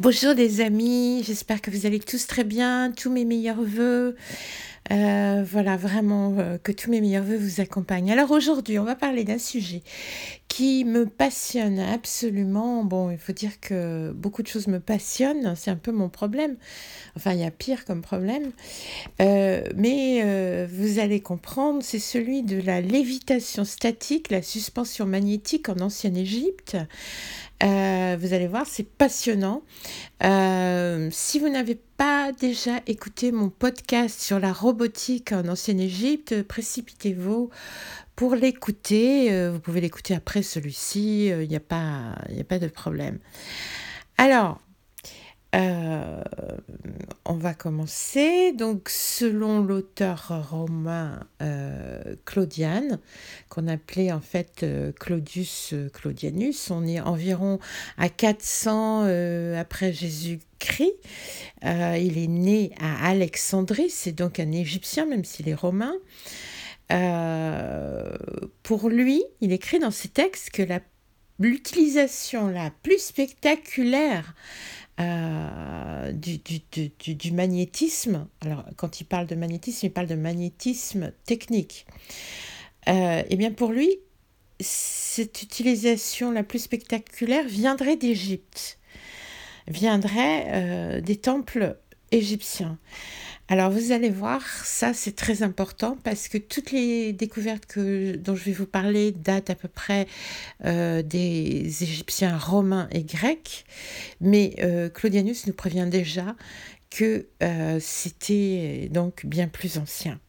Bonjour les amis, j'espère que vous allez tous très bien, tous mes meilleurs voeux. Euh, voilà, vraiment euh, que tous mes meilleurs voeux vous accompagnent. Alors aujourd'hui, on va parler d'un sujet qui me passionne absolument. Bon, il faut dire que beaucoup de choses me passionnent, c'est un peu mon problème. Enfin, il y a pire comme problème. Euh, mais vous allez comprendre, c'est celui de la lévitation statique, la suspension magnétique en ancienne Égypte. Vous allez voir, c'est passionnant. Euh, si vous n'avez pas déjà écouté mon podcast sur la robotique en ancienne Égypte, précipitez-vous pour l'écouter. Euh, vous pouvez l'écouter après celui-ci, il n'y a, pas, a pas de problème. Alors, euh, on va commencer. Donc, selon l'auteur romain euh, Claudiane, qu'on appelait en fait euh, Claudius Claudianus, on est environ à 400 après Jésus-Christ. il est né à Alexandrie, c'est donc un Égyptien, même s'il est romain. pour lui, il écrit dans ses textes que l'utilisation la plus spectaculaire euh, du, magnétisme. Alors, quand il parle de magnétisme, il parle de magnétisme technique. Euh, eh bien, pour lui, cette utilisation la plus spectaculaire viendrait d'Égypte, viendrait euh, des temples égyptiens. Alors vous allez voir, ça c'est très important parce que toutes les découvertes dont je vais vous parler datent à peu près euh, des Égyptiens romains et grecs, mais euh, Claudianus nous prévient déjà que euh, c'était donc bien plus ancien.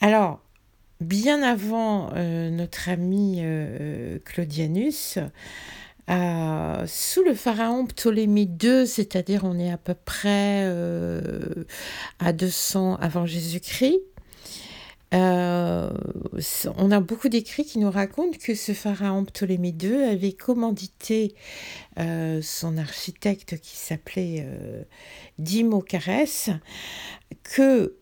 Alors, bien avant notre ami Claudianus, euh, sous le pharaon Ptolémée II, c'est-à-dire on est à peu près euh, à 200 avant Jésus-Christ, euh, on a beaucoup d'écrits qui nous racontent que ce pharaon Ptolémée II avait commandité son architecte qui s'appelait Dimocarès que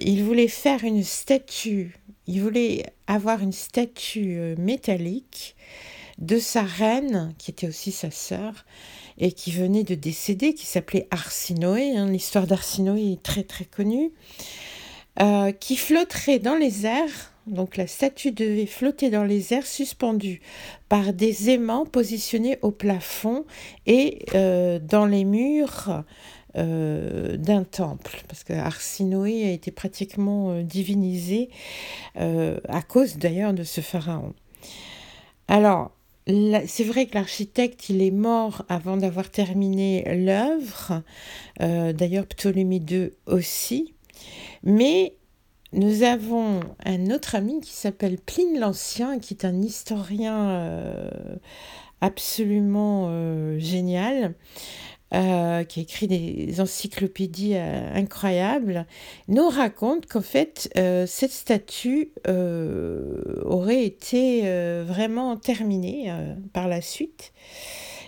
il voulait faire une statue, il voulait avoir une statue métallique de sa reine, qui était aussi sa sœur, et qui venait de décéder, qui s'appelait Arsinoé. Hein, l'histoire d'Arsinoé est très très connue. Euh, qui flotterait dans les airs. Donc la statue devait flotter dans les airs suspendue par des aimants positionnés au plafond et euh, dans les murs euh, d'un temple, parce que Arsinoé a été pratiquement divinisé à cause d'ailleurs de ce pharaon. Alors, c'est vrai que l'architecte, il est mort avant d'avoir terminé l'œuvre, euh, d'ailleurs Ptolémée II aussi, mais nous avons un autre ami qui s'appelle Pline l'Ancien, qui est un historien euh, absolument euh, génial, euh, qui écrit des encyclopédies euh, incroyables, nous raconte qu'en fait, euh, cette statue aurait été vraiment terminée par la suite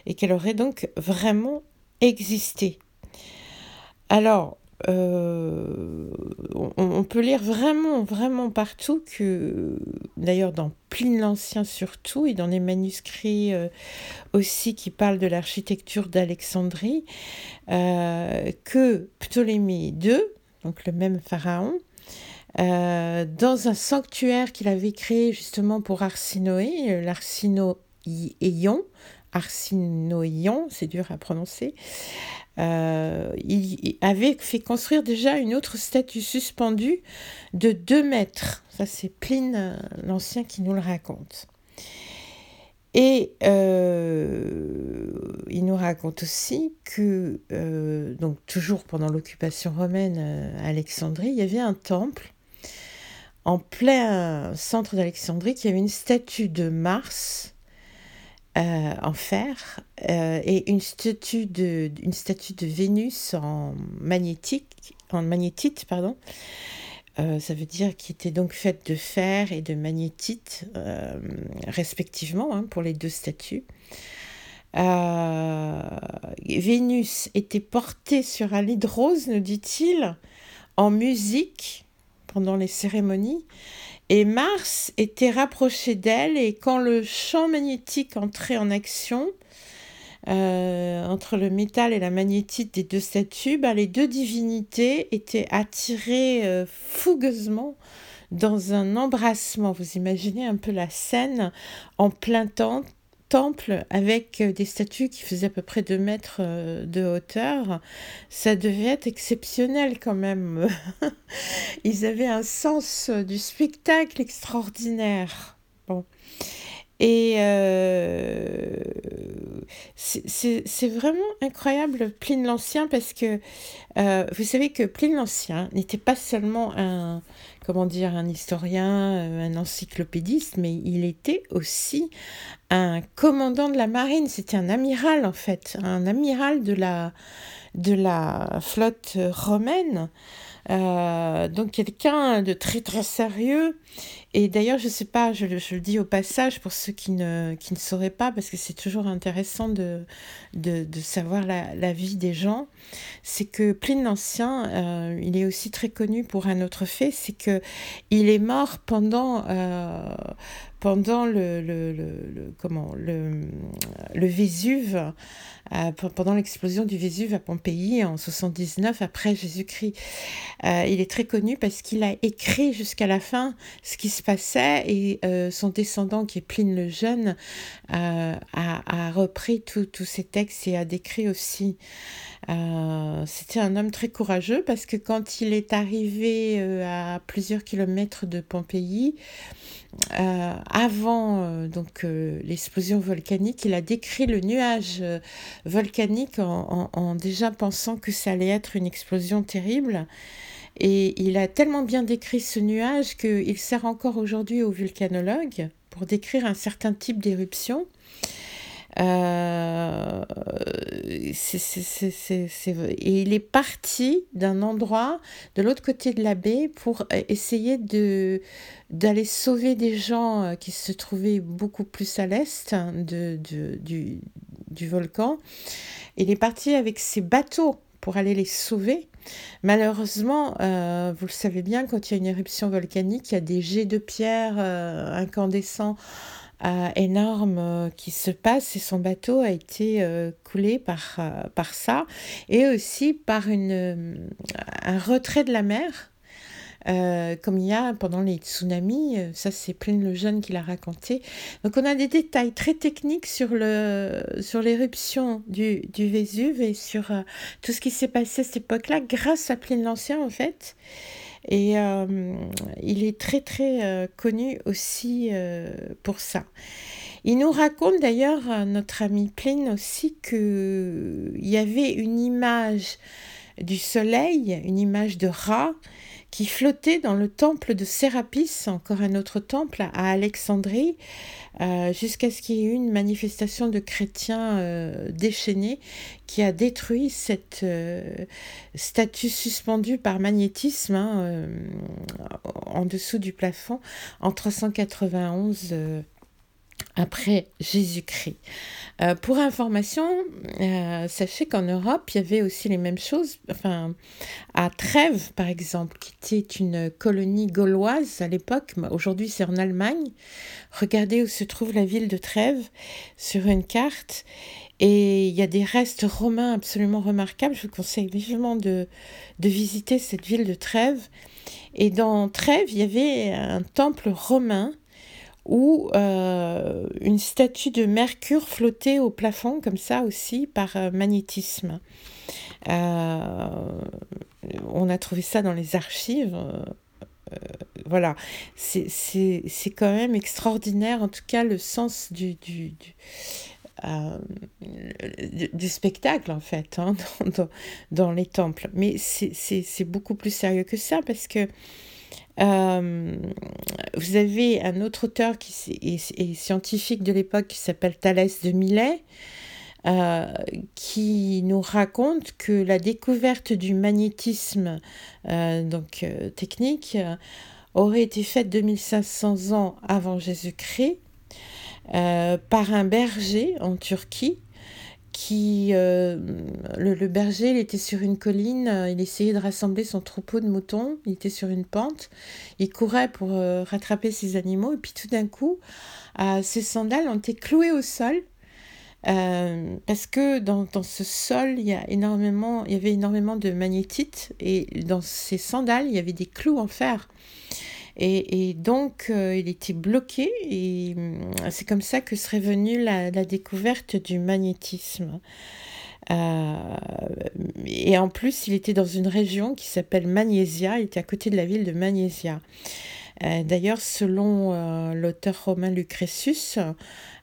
et qu'elle aurait donc vraiment existé. Alors, euh, on, peut lire vraiment, vraiment partout que, d'ailleurs dans Pline l'Ancien surtout, et dans les manuscrits euh, aussi qui parlent de l'architecture d'Alexandrie, euh, que Ptolémée II, donc le même pharaon, dans un sanctuaire qu'il avait créé justement pour Arsinoé, l'Arsinoïon, Arsinoïon, c'est dur à prononcer, euh, il avait fait construire déjà une autre statue suspendue de 2 mètres. Ça, c'est Pline euh, l'Ancien qui nous le raconte. Et euh, il nous raconte aussi que, donc toujours pendant l'occupation romaine à Alexandrie, il y avait un temple en plein centre d'Alexandrie qui avait une statue de Mars euh, en fer euh, et une statue, de, une statue de Vénus en magnétique, en magnétite, pardon. Euh, ça veut dire qu'il était donc faite de fer et de magnétite, respectivement, hein, pour les deux statues. Vénus était portée sur un lit de rose, nous dit-il, en musique pendant les cérémonies. Et Mars était rapproché d'elle et quand le champ magnétique entrait en action, entre le métal et la magnétite des deux statues, ben, les deux divinités étaient attirées fougueusement dans un embrassement. Vous imaginez un peu la scène en plein temps, temple avec des statues qui faisaient à peu près 2 mètres de hauteur, ça devait être exceptionnel quand même. Ils avaient un sens du spectacle extraordinaire. Et euh, c'est vraiment incroyable, Pline l'Ancien, parce que euh, vous savez que Pline l'Ancien n'était pas seulement un, comment dire, un historien, euh, un encyclopédiste, mais il était aussi un commandant de la marine. C'était un amiral, en fait, un amiral de la, de la flotte romaine. Euh, donc quelqu'un de très très sérieux. Et d'ailleurs, je sais pas, je, le dis au passage pour ceux qui ne, qui ne sauraient pas, parce que c'est toujours intéressant de, de, savoir la, vie des gens, c'est que Pline l'Ancien, euh, il est aussi très connu pour un autre fait, c'est que il est mort pendant, euh, pendant le, le, le, comment, le, le Vésuve, euh, pendant l'explosion du Vésuve à Pompéi en 79 après Jésus-Christ. Euh, il est très connu parce qu'il a écrit jusqu'à la fin ce qui se passait et euh, son descendant qui est Pline le Jeune a, a, repris tous ces textes et a décrit aussi. C'était un homme très courageux parce que quand il est arrivé à plusieurs kilomètres de Pompéi, euh, avant euh, donc euh, l'explosion volcanique, il a décrit le nuage volcanique en, déjà pensant que ça allait être une explosion terrible. Et il a tellement bien décrit ce nuage qu'il sert encore aujourd'hui aux vulcanologues pour décrire un certain type d'éruption. Euh, et il est parti d'un endroit de l'autre côté de la baie pour euh, essayer de d'aller sauver des gens euh, qui se trouvaient beaucoup plus à l'est de, du, du volcan. Il est parti avec ses bateaux pour aller les sauver. Malheureusement, vous le savez bien, quand il y a une éruption volcanique, il y a des jets de pierre incandescents euh, énorme euh, qui se passe et son bateau a été euh, coulé par, par ça et aussi par une, un retrait de la mer. comme il y a pendant les tsunamis, ça c'est Pline le Jeune qui l'a raconté. Donc on a des détails très techniques sur le sur l'éruption du, du Vésuve et sur tout ce qui s'est passé à cette époque-là grâce à Pline l'Ancien en fait. Et euh, il est très très euh, connu aussi euh, pour ça. Il nous raconte d'ailleurs, notre ami Pline aussi, qu'il y avait une image du soleil, une image de rat, qui flottait dans le temple de Sérapis, encore un autre temple à Alexandrie, euh, jusqu'à ce qu'il y ait eu une manifestation de chrétiens euh, déchaînés qui a détruit cette euh, statue suspendue par magnétisme hein, en dessous du plafond en 391 après Jésus-Christ. Euh, pour information, euh, sachez qu'en Europe, il y avait aussi les mêmes choses. Enfin, à Trèves, par exemple, qui était une colonie gauloise à l'époque, aujourd'hui c'est en Allemagne. Regardez où se trouve la ville de Trèves sur une carte. Et il y a des restes romains absolument remarquables. Je vous conseille vivement de, de visiter cette ville de Trèves. Et dans Trèves, il y avait un temple romain où euh, une statue de Mercure flottait au plafond comme ça aussi par euh, magnétisme. Euh, on a trouvé ça dans les archives. voilà, c'est quand même extraordinaire, en tout cas le sens du, du, du spectacle en fait hein, dans, dans, les temples. Mais c'est beaucoup plus sérieux que ça parce que euh, vous avez un autre auteur qui est, scientifique de l'époque qui s'appelle Thalès de Millet, euh, qui nous raconte que la découverte du magnétisme euh, donc, technique aurait été faite 2500 ans avant Jésus-Christ par un berger en Turquie euh, le, berger, était sur une colline, euh, il essayait de rassembler son troupeau de moutons, il était sur une pente, il courait pour euh, rattraper ses animaux, et puis tout d'un coup, ses sandales ont été clouées au sol, parce que dans, dans, ce sol, il y, il y avait énormément de magnétite et dans ces sandales, il y avait des clous en fer. Et, donc, euh, il était bloqué et euh, c'est comme ça que serait venue la, découverte du magnétisme. Euh, et en plus, il était dans une région qui s'appelle Magnésia, il était à côté de la ville de Magnésia. D'ailleurs, selon l'auteur romain Lucretius,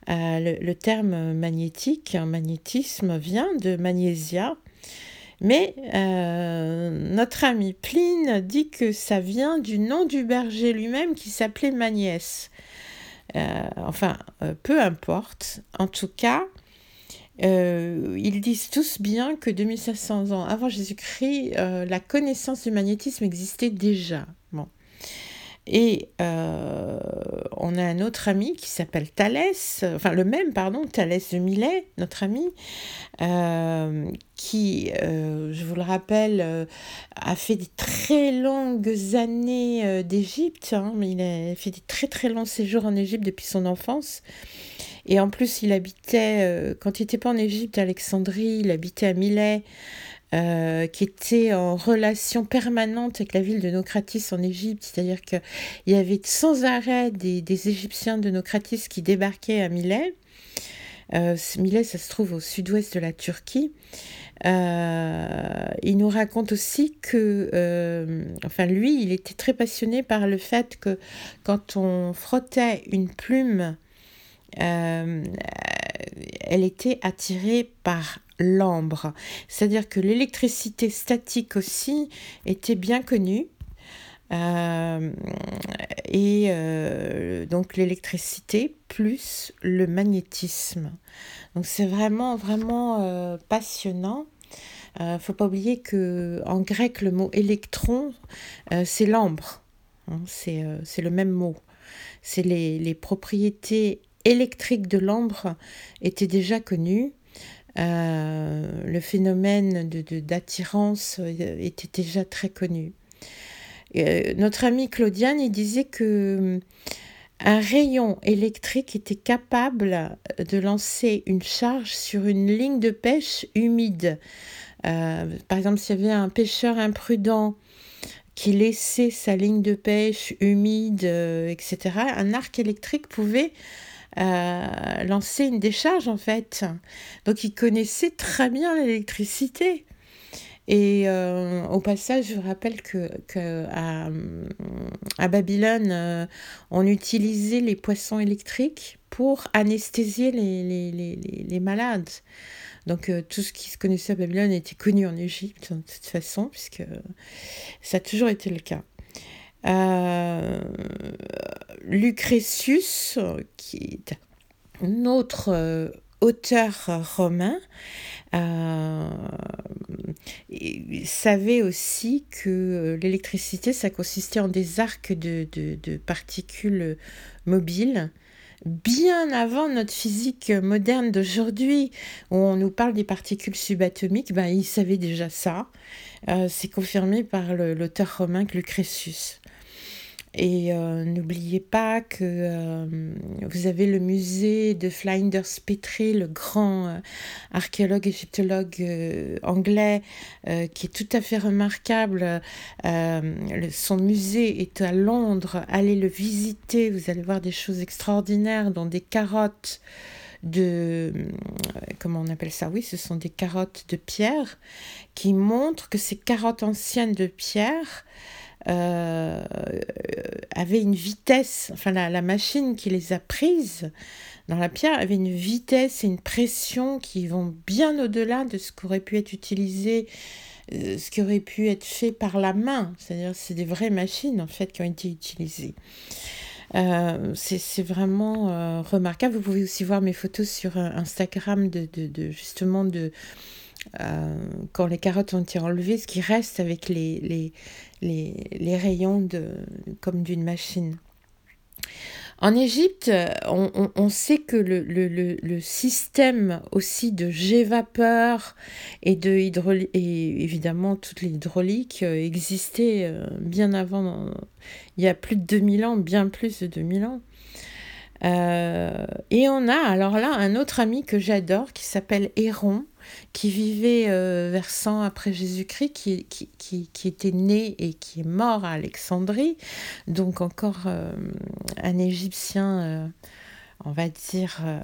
le, le, terme magnétique, magnétisme, vient de Magnésia. Mais notre ami Pline dit que ça vient du nom du berger lui-même qui s'appelait Magnès. enfin, peu importe. En tout cas, euh, ils disent tous bien que 2500 ans avant Jésus-Christ, euh, la connaissance du magnétisme existait déjà. Bon. Et euh, on a un autre ami qui s'appelle Thalès, enfin le même, pardon, Thalès de Milet, notre ami, qui, je vous le rappelle, a fait des très longues années d'Égypte. Hein, il a fait des très très longs séjours en Égypte depuis son enfance. Et en plus, il habitait, euh, quand il n'était pas en Égypte, Alexandrie, il habitait à Milet, euh, qui était en relation permanente avec la ville de Nocratis en Égypte. C'est-à-dire qu'il y avait sans arrêt des, Égyptiens de Nocratis qui débarquaient à Milet. Euh, Milet, ça se trouve au sud-ouest de la Turquie. il nous raconte aussi que, enfin lui, il était très passionné par le fait que quand on frottait une plume euh, elle était attirée par l'ambre. C'est-à-dire que l'électricité statique aussi était bien connue. Euh, et euh, donc l'électricité plus le magnétisme. Donc c'est vraiment vraiment passionnant. ne faut pas oublier que en grec le mot électron c'est l'ambre. Hein, c'est le même mot. C'est les, les, propriétés électrique de l'ambre était déjà connu. Euh, le phénomène d'attirance de, était déjà très connu. Euh, notre ami Claudiane, disait que un rayon électrique était capable de lancer une charge sur une ligne de pêche humide. Euh, par exemple, s'il y avait un pêcheur imprudent qui laissait sa ligne de pêche humide, etc., un arc électrique pouvait euh, lancer une décharge en fait. Donc il connaissait très bien l'électricité. Et euh, au passage, je rappelle que, que à, à, Babylone, euh, on utilisait les poissons électriques pour anesthésier les, les, les, les malades. Donc tout ce qui se connaissait à Babylone était connu en Égypte de toute façon, puisque ça a toujours été le cas. Euh, Lucretius, qui est un autre euh, auteur romain, euh, savait aussi que l'électricité, ça consistait en des arcs de, de, particules mobiles bien avant notre physique moderne d'aujourd'hui, où on nous parle des particules subatomiques, ben, il savait déjà ça. C'est confirmé par l'auteur romain Lucretius. Et euh, n'oubliez pas que euh, vous avez le musée de Flinders Petrie, le grand euh, archéologue égyptologue anglais, qui est tout à fait remarquable. son musée est à Londres. Allez le visiter, vous allez voir des choses extraordinaires, dont des carottes de comment on appelle ça? Oui ce sont des carottes de pierre qui montrent que ces carottes anciennes de pierre euh, avait une vitesse, enfin la, machine qui les a prises dans la pierre avait une vitesse et une pression qui vont bien au-delà de ce qu'aurait pu être utilisé, euh, ce qui aurait pu être fait par la main. C'est-à-dire c'est des vraies machines en fait qui ont été utilisées. Euh, c'est vraiment remarquable. Vous pouvez aussi voir mes photos sur Instagram de, de, justement de euh, quand les carottes ont été enlevées, ce qui reste avec les, les, les, les rayons de, comme d'une machine. En Égypte, on, on, on, sait que le, le, le, système aussi de jet vapeur et de hydraulique, et évidemment toute l'hydraulique euh, existait euh, bien avant, il y a plus de 2000 ans, bien plus de 2000 ans. et on a alors là un autre ami que j'adore qui s'appelle Héron, qui vivait vers 100 après Jésus-Christ, qui, qui, qui, était né et qui est mort à Alexandrie, donc encore un Égyptien on va dire, euh,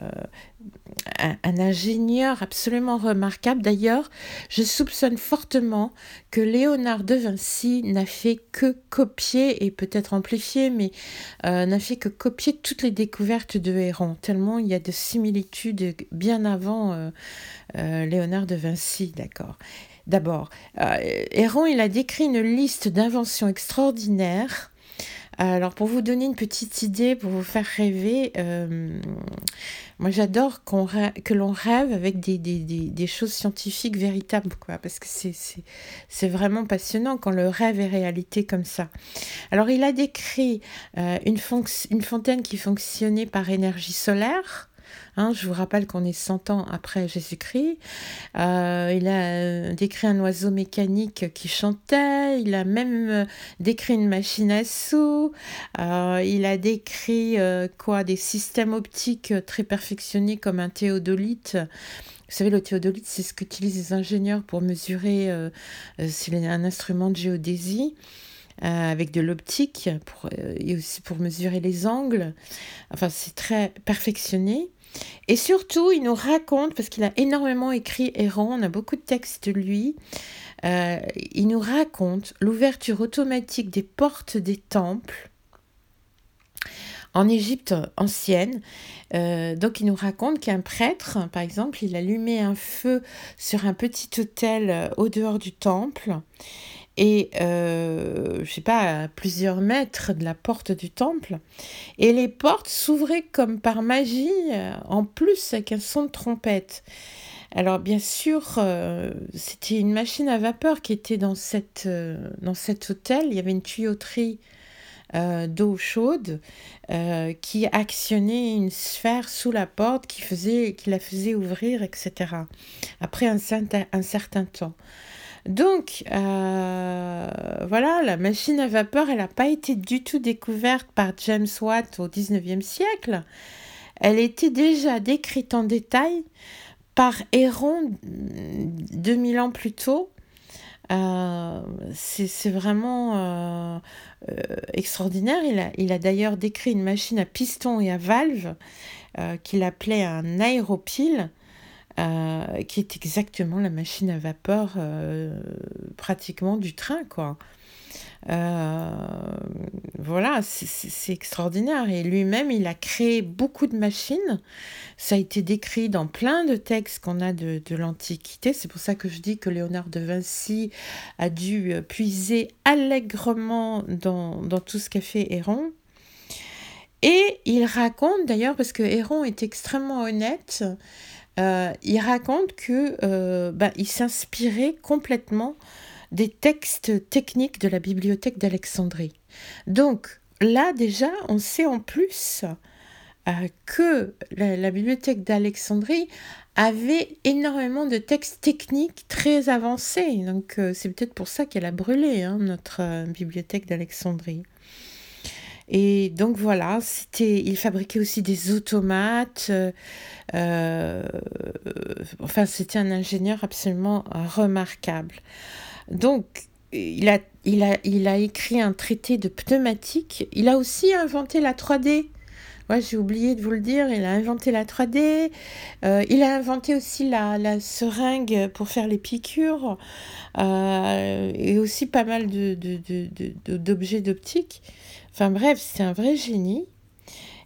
un, ingénieur absolument remarquable. D'ailleurs, je soupçonne fortement que Léonard de Vinci n'a fait que copier, et peut-être amplifier, mais euh, n'a fait que copier toutes les découvertes de Héron, tellement il y a de similitudes bien avant euh, Léonard de Vinci, d'accord. D'abord, Héron, il a décrit une liste d'inventions extraordinaires alors, pour vous donner une petite idée, pour vous faire rêver, euh, moi j'adore que l'on rêve avec des, choses scientifiques véritables, quoi, parce que c'est vraiment passionnant quand le rêve est réalité comme ça. Alors, il a décrit euh, une, une fontaine qui fonctionnait par énergie solaire. Hein, je vous rappelle qu'on est 100 ans après Jésus-Christ. Euh, il a euh, décrit un oiseau mécanique qui chantait. Il a même euh, décrit une machine à sous. il a décrit quoi? Des systèmes optiques très perfectionnés comme un théodolite. Vous savez, le théodolite, c'est ce qu'utilisent les ingénieurs pour mesurer a un instrument de géodésie. avec de l'optique et aussi pour mesurer les angles. Enfin, c'est très perfectionné. Et surtout, il nous raconte, parce qu'il a énormément écrit Héron, on a beaucoup de textes de lui, euh, il nous raconte l'ouverture automatique des portes des temples en Égypte ancienne. Euh, donc il nous raconte qu'un prêtre, par exemple, il allumait un feu sur un petit autel euh, au dehors du temple et euh, je sais pas, à plusieurs mètres de la porte du temple. Et les portes s'ouvraient comme par magie, euh, en plus avec un son de trompette. Alors bien sûr, euh, c'était une machine à vapeur qui était dans, cette, euh, dans cet hôtel. Il y avait une tuyauterie d'eau chaude qui actionnait une sphère sous la porte qui, faisait, qui la faisait ouvrir, etc. Après un, un certain temps. Donc, euh, voilà, la machine à vapeur, elle n'a pas été du tout découverte par James Watt au 19e siècle. Elle était déjà décrite en détail par Héron 2000 ans plus tôt. Euh, c'est vraiment euh, extraordinaire. Il a, il a d'ailleurs décrit une machine à piston et à valve qu'il appelait un aéropile euh, qui est exactement la machine à vapeur euh, pratiquement du train, quoi. Euh, voilà, c'est extraordinaire. Et lui-même, il a créé beaucoup de machines. Ça a été décrit dans plein de textes qu'on a de, de l'Antiquité. C'est pour ça que je dis que Léonard de Vinci a dû puiser allègrement dans, dans tout ce qu'a fait Héron. Et il raconte d'ailleurs, parce que Héron est extrêmement honnête, euh, il raconte que euh, bah, il s'inspirait complètement des textes techniques de la bibliothèque d'Alexandrie. Donc là déjà, on sait en plus euh, que la, bibliothèque d'Alexandrie avait énormément de textes techniques très avancés. Donc c'est peut-être pour ça qu'elle a brûlé hein, notre bibliothèque d'Alexandrie. Et donc voilà, c'était, il fabriquait aussi des automates. Euh, euh, enfin, c'était un ingénieur absolument remarquable. Donc, il a, il, a, il a écrit un traité de pneumatique. Il a aussi inventé la 3D. Ouais, j'ai oublié de vous le dire, il a inventé la 3D, euh, il a inventé aussi la, la, seringue pour faire les piqûres, et aussi pas mal d'objets de, de, d'optique. Enfin bref, c'est un vrai génie.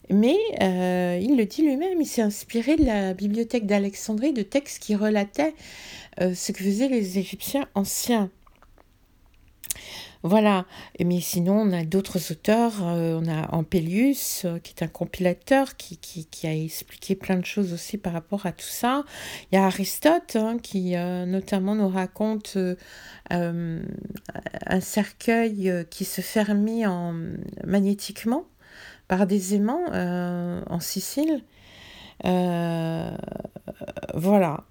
Mais euh, il le dit lui-même, il s'est inspiré de la bibliothèque d'Alexandrie, de textes qui relataient euh, ce que faisaient les Égyptiens anciens. Voilà, mais sinon on a d'autres auteurs, euh, on a Ampélius euh, qui est un compilateur qui, qui, a expliqué plein de choses aussi par rapport à tout ça. Il y a Aristote hein, qui euh, notamment nous raconte un cercueil qui se fermait en, magnétiquement par des aimants en Sicile. voilà.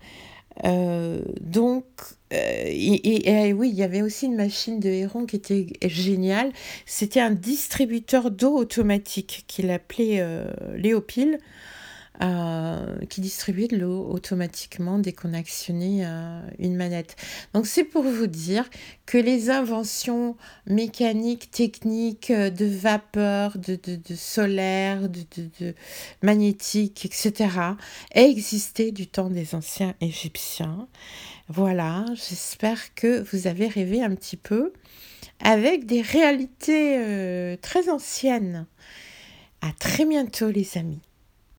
Donc et, oui, il y avait aussi une machine de Héron qui était géniale. C'était un distributeur d'eau automatique qu'il appelait Léopile. Euh, qui distribuait de l'eau automatiquement dès qu'on actionnait euh, une manette. Donc c'est pour vous dire que les inventions mécaniques, techniques, euh, de vapeur, de, de, solaire, de, de, magnétique, etc., existaient du temps des anciens Égyptiens. Voilà, j'espère que vous avez rêvé un petit peu avec des réalités très anciennes. À très bientôt les amis.